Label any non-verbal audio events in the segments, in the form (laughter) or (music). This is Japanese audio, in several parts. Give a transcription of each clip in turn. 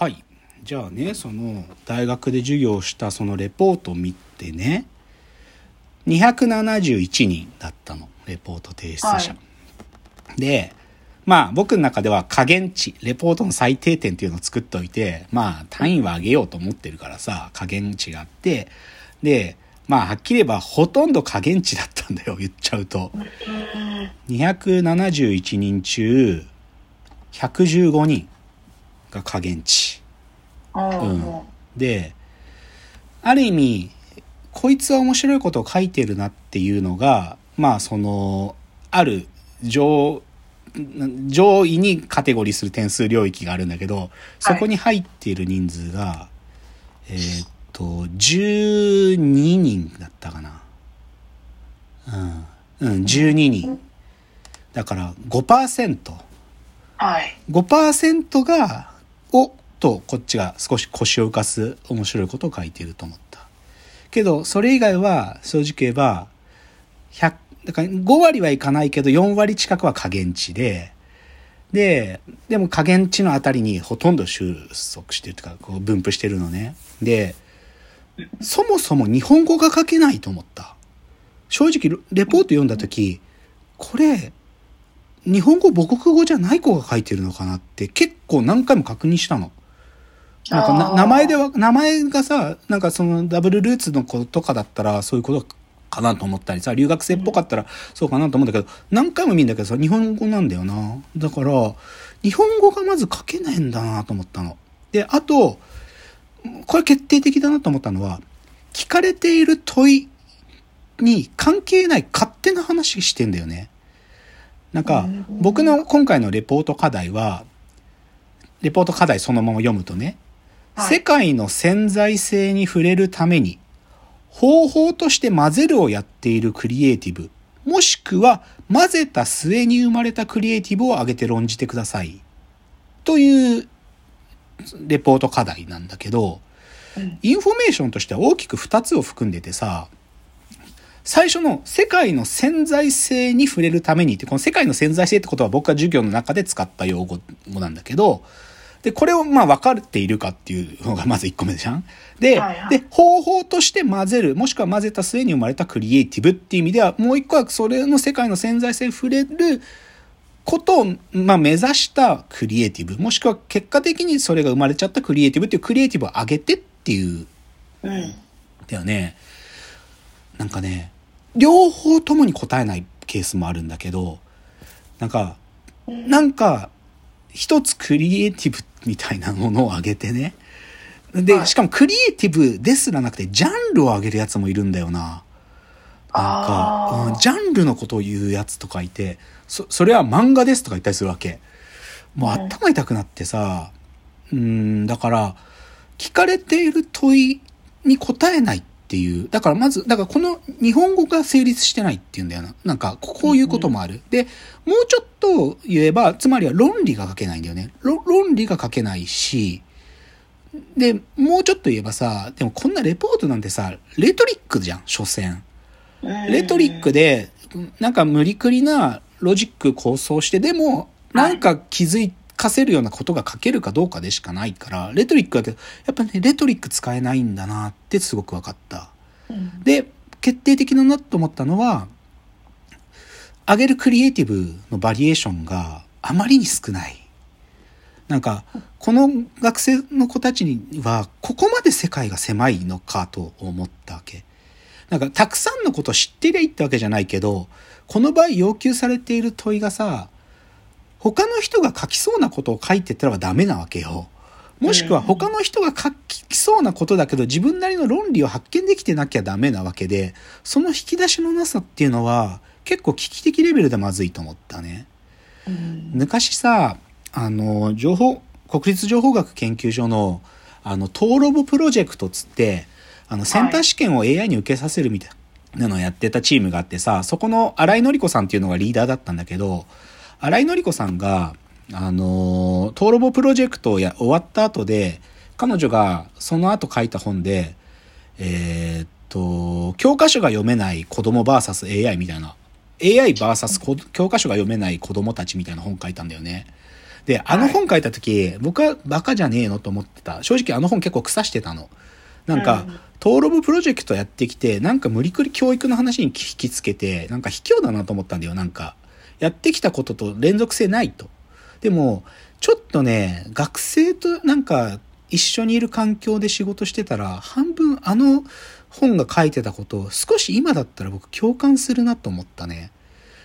はい。じゃあねその大学で授業をしたそのレポートを見てね271人だったの。レポート提出者、はい。でまあ僕の中では加減値。レポートの最低点っていうのを作っておいてまあ単位は上げようと思ってるからさ加減値があって。でまあはっきり言えばほとんど加減値だったんだよ言っちゃうと。271人中115人が加減値。うん。である意味こいつは面白いことを書いてるなっていうのがまあそのある上上位にカテゴリーする点数領域があるんだけどそこに入っている人数が、えーっと12人だったかな。うん、うん、12人。だから5%。はい。5%が、おと、こっちが少し腰を浮かす面白いことを書いていると思った。けど、それ以外は、正直言えば、100、だから5割はいかないけど、4割近くは加減値で、で、でも加減値のあたりにほとんど収束してるとか、こう分布してるのね。で、そもそも日本語が書けないと思った。正直、レポート読んだとき、これ、日本語母国語じゃない子が書いてるのかなって結構何回も確認したの。なんか名前では、名前がさ、なんかそのダブルルーツの子とかだったらそういうことかなと思ったりさ、留学生っぽかったらそうかなと思うんだけど、何回も見るんだけどさ、日本語なんだよな。だから、日本語がまず書けないんだなと思ったの。で、あと、これ決定的だなと思ったのは、聞かれている問いに関係ない勝手な話してんだよね。なんか、僕の今回のレポート課題は、レポート課題そのまま読むとね、はい世界の潜在性に触れるために、方法として混ぜるをやっているクリエイティブ、もしくは混ぜた末に生まれたクリエイティブを挙げて論じてください。というレポート課題なんだけど、うんインフォメーションとしては大きく2つを含んでてさ、最初の世界の潜在性に触れるためにって、この世界の潜在性ってことは僕が授業の中で使った用語なんだけど、で、これをまあ分かっているかっていうのがまず1個目じゃん。で、はいはいで、方法として混ぜる、もしくは混ぜた末に生まれたクリエイティブっていう意味では、もう一個はそれの世界の潜在性に触れることを、まあ、目指したクリエイティブ、もしくは結果的にそれが生まれちゃったクリエイティブっていうクリエイティブを上げてっていううん。だよね。なんかね、両方ともに答えないケースもあるんだけど、なんか、なんか、一つクリエイティブみたいなものを上げてね。で、はいしかもクリエイティブですらなくて、ジャンルを上げるやつもいるんだよな。なんか、うんジャンルのことを言うやつとかいて、そ、それは漫画ですとか言ったりするわけ。もううん頭痛くなってさ、うん、だから、聞かれている問いに答えないっていう。だからまず、だからこの日本語が成立してないっていうんだよな。なんか、こういうこともある。で、もうちょっと言えば、つまりは論理が書けないんだよね。ろ論理が書けないし、で、もうちょっと言えばさ、でもこんなレポートなんてさ、レトリックじゃん、所詮。レトリックで、なんか無理くりなロジック構想して、でも、なんか気づかせるようなことが書けるかどうかでしかないから、レトリックだけど、やっぱね、レトリック使えないんだなってすごく分かった。うんで、決定的だなと思ったのは、上げるクリエイティブのバリエーションがあまりに少ない。なんか、この学生の子たちには、ここまで世界が狭いのかと思ったわけ。なんか、たくさんのことを知ってりゃいいってわけじゃないけど、この場合要求されている問いがさ、他の人が書きそうなことを書いてったらダメなわけよ。もしくは他の人が書きそうなことだけど自分なりの論理を発見できてなきゃダメなわけで、その引き出しのなさっていうのは結構危機的レベルでまずいと思ったね。うん昔さ、あの、情報、国立情報学研究所の、あの、トーロボプロジェクトつって、あの、センター試験を AI に受けさせるみたいなのをやってたチームがあってさ、そこの新井のり子さんっていうのがリーダーだったんだけど、新井のり子さんが、あの、トーロボプロジェクトをや終わった後で、彼女がその後書いた本で、えーっと、教科書が読めない子供 VSAI みたいな、AI vs こ教科書が読めない子供たちみたいな本書いたんだよね。で、あの本書いた時、僕はバカじゃねえのと思ってた。正直あの本結構腐してたの。なんか、うん登録プロジェクトやってきて、なんか無理くり教育の話に引きつけて、なんか卑怯だなと思ったんだよ、なんか。やってきたことと連続性ないと。でも、ちょっとね、学生となんか一緒にいる環境で仕事してたら、半分あの本が書いてたことを少し今だったら僕共感するなと思ったね。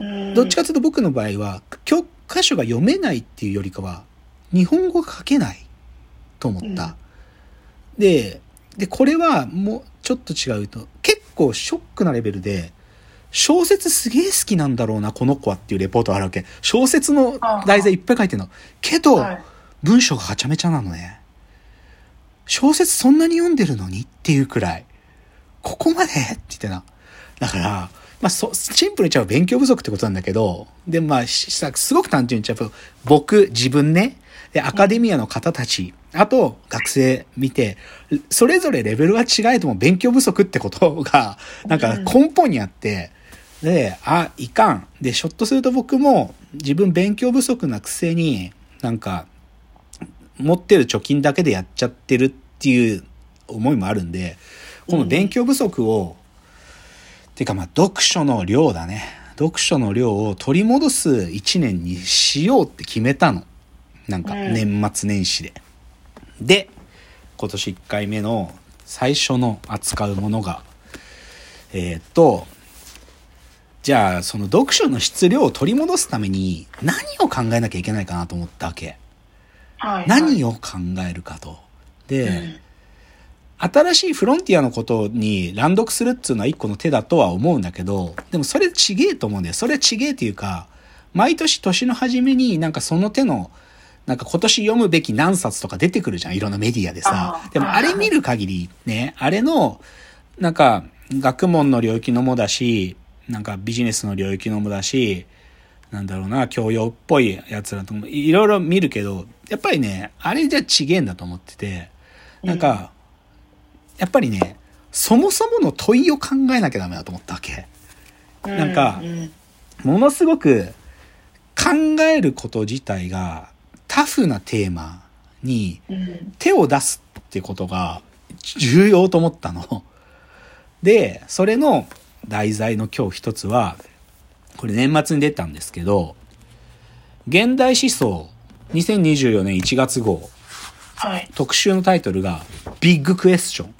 うんどっちかというと僕の場合は、教科書が読めないっていうよりかは、日本語が書けないと思った。で、で、これはもうちょっと違うと、結構ショックなレベルで、小説すげえ好きなんだろうな、この子はっていうレポートがあるわけ。小説の題材いっぱい書いてるの。けど、はい文章がはちゃめちゃなのね。小説そんなに読んでるのにっていうくらい。ここまでって言ってな。だから、まあ、そ、シンプルに言っちゃう勉強不足ってことなんだけど、で、まあ、しさすごく単純に言っちゃうと、僕、自分ね、で、アカデミアの方たち、あと、学生見て、それぞれレベルは違えども勉強不足ってことが、なんか根本にあって、で、あ、いかん。で、ひょっとすると僕も自分勉強不足なくせに、なんか、持ってる貯金だけでやっちゃってるっていう思いもあるんで、この勉強不足を、てかまあ読書の量だね。読書の量を取り戻す一年にしようって決めたの。なんかうん年末年始で。で、今年1回目の最初の扱うものが、えーっと、じゃあその読書の質量を取り戻すために何を考えなきゃいけないかなと思ったわけ。はい何を考えるかと。で、うん新しいフロンティアのことに乱読するっていうのは一個の手だとは思うんだけど、でもそれちげえと思うんだよ。それちげえっていうか、毎年年の初めになんかその手の、なんか今年読むべき何冊とか出てくるじゃん。いろんなメディアでさでもあれ見る限りね、あれの、なんか学問の領域のもだし、なんかビジネスの領域のもだし、なんだろうな、教養っぽいやつらともいろいろ見るけど、やっぱりね、あれじゃちげえんだと思ってて、なんか、やっぱりね、そもそもの問いを考えなきゃダメだと思ったわけ。なんかうんものすごく考えること自体がタフなテーマにうん手を出すってことが重要と思ったの。で、それの題材の今日一つは、これ年末に出たんですけど、現代思想2024年1月号はい特集のタイトルがビッグクエスチョン。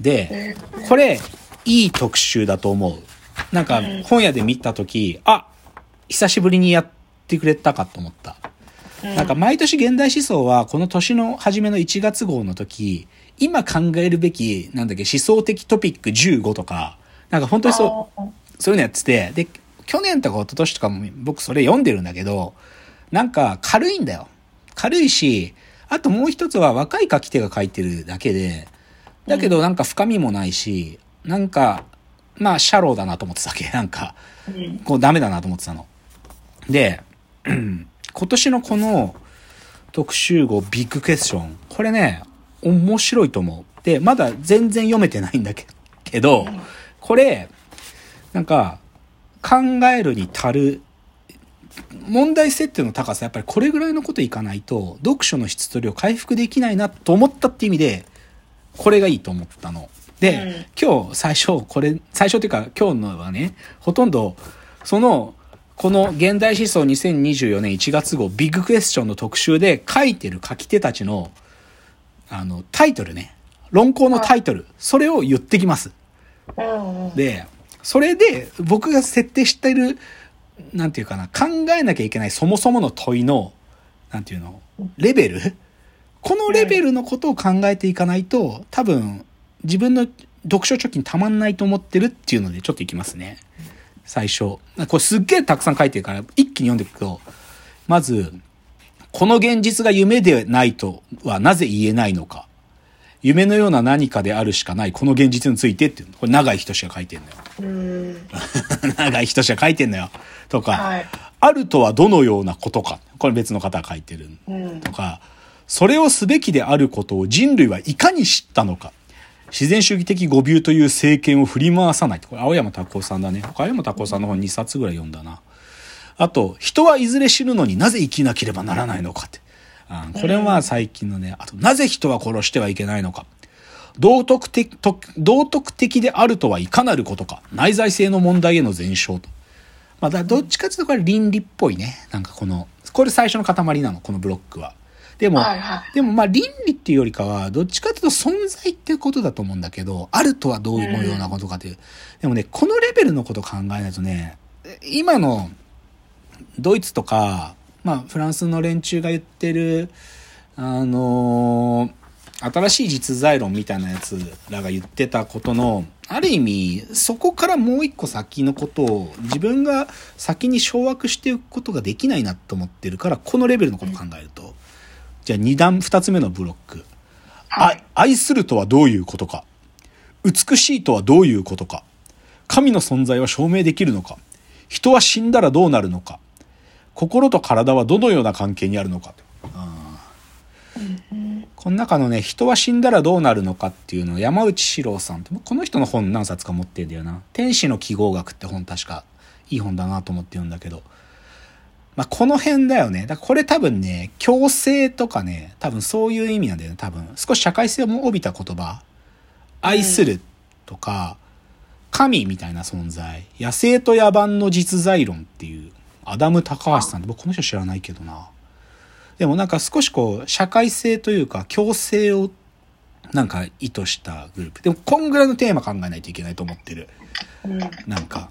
で、これ、いい特集だと思う。なんか、本屋で見たとき、あ、久しぶりにやってくれたかと思った。なんか、毎年現代思想は、この年の初めの1月号の時、今考えるべき、なんだっけ、思想的トピック15とか、なんか本当にそう、そういうのやってて、で、去年とか一昨年とかも僕それ読んでるんだけど、なんか軽いんだよ。軽いし、あともう一つは若い書き手が書いてるだけで、だけどなんか深みもないし、なんか、まあ、シャローだなと思ってたわけ。(laughs) なんか、うんこうダメだなと思ってたの。で、(clears throat) 今年のこの特集号ビッグクエスチョン、これね、面白いと思う。で、まだ全然読めてないんだけけど、これ、なんか、考えるに足る、問題設定の高さ、やっぱりこれぐらいのこといかないと、読書の質と量回復できないなと思ったって意味で、これがいいと思ったの。で、今日最初、これ、最初っていうか今日のはね、ほとんど、その、この現代思想2024年1月号ビッグクエスチョンの特集で書いてる書き手たちの、あの、タイトルね。論考のタイトル。それを言ってきます。で、それで僕が設定している、なんていうかな、考えなきゃいけないそもそもの問いの、なんていうの、レベル？このレベルのことを考えていかないと、多分、自分の読書貯金たまんないと思ってるっていうので、ちょっといきますね。最初。これすっげえたくさん書いてるから、一気に読んでいくと、まず、この現実が夢でないとはなぜ言えないのか。夢のような何かであるしかない、この現実についてっていうの。これ長い人しか書いてんのよ。うん (laughs) 長い人しか書いてんのよ。とか、はいあるとはどのようなことか。これ別の方が書いてる。うんとか、それをすべきであることを人類はいかに知ったのか。自然主義的語ビューという政権を振り回さない。これ青山拓夫さんだね。青山拓夫さんの本2冊ぐらい読んだな。あと、人はいずれ死ぬのになぜ生きなければならないのかって。あこれは最近のね、あと、なぜ人は殺してはいけないのか。道徳的、道徳的であるとはいかなることか。内在性の問題への前哨と。まあ、だどっちかっていうとこれ倫理っぽいね。なんかこの、これ最初の塊なの、このブロックは。でも、はいはいでもまあ倫理っていうよりかは、どっちかっていうと存在っていうことだと思うんだけど、あるとはどういうようなことかという。でもね、このレベルのこと考えないとね、今のドイツとか、まあフランスの連中が言ってる、あのー新しい実在論みたいなやつらが言ってたことの、ある意味、そこからもう一個先のことを自分が先に掌握していくことができないなと思ってるから、このレベルのことを考えると。じゃあ二段、二つ目のブロック。あ愛するとはどういうことか。美しいとはどういうことか。神の存在は証明できるのか。人は死んだらどうなるのか。心と体はどのような関係にあるのか。この中のね、人は死んだらどうなるのかっていうのを山内史郎さんって、この人の本何冊か持ってんだよな。天使の記号学って本確かいい本だなと思って読んだけど。まあ、この辺だよね。だからこれ多分ね、強制とかね、多分そういう意味なんだよね、多分。少し社会性も帯びた言葉。愛するとか、神みたいな存在。野生と野蛮の実在論っていう、アダム・高橋さんって僕この人知らないけどな。でもなんか少しこう、社会性というか、共生をなんか意図したグループ。でも、こんぐらいのテーマ考えないといけないと思ってる。なんか、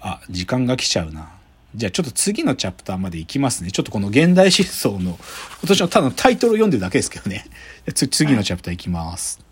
あ、時間が来ちゃうな。じゃあちょっと次のチャプターまで行きますね。ちょっとこの現代思想の、今年のただのタイトルを読んでるだけですけどね。次のチャプター行きます。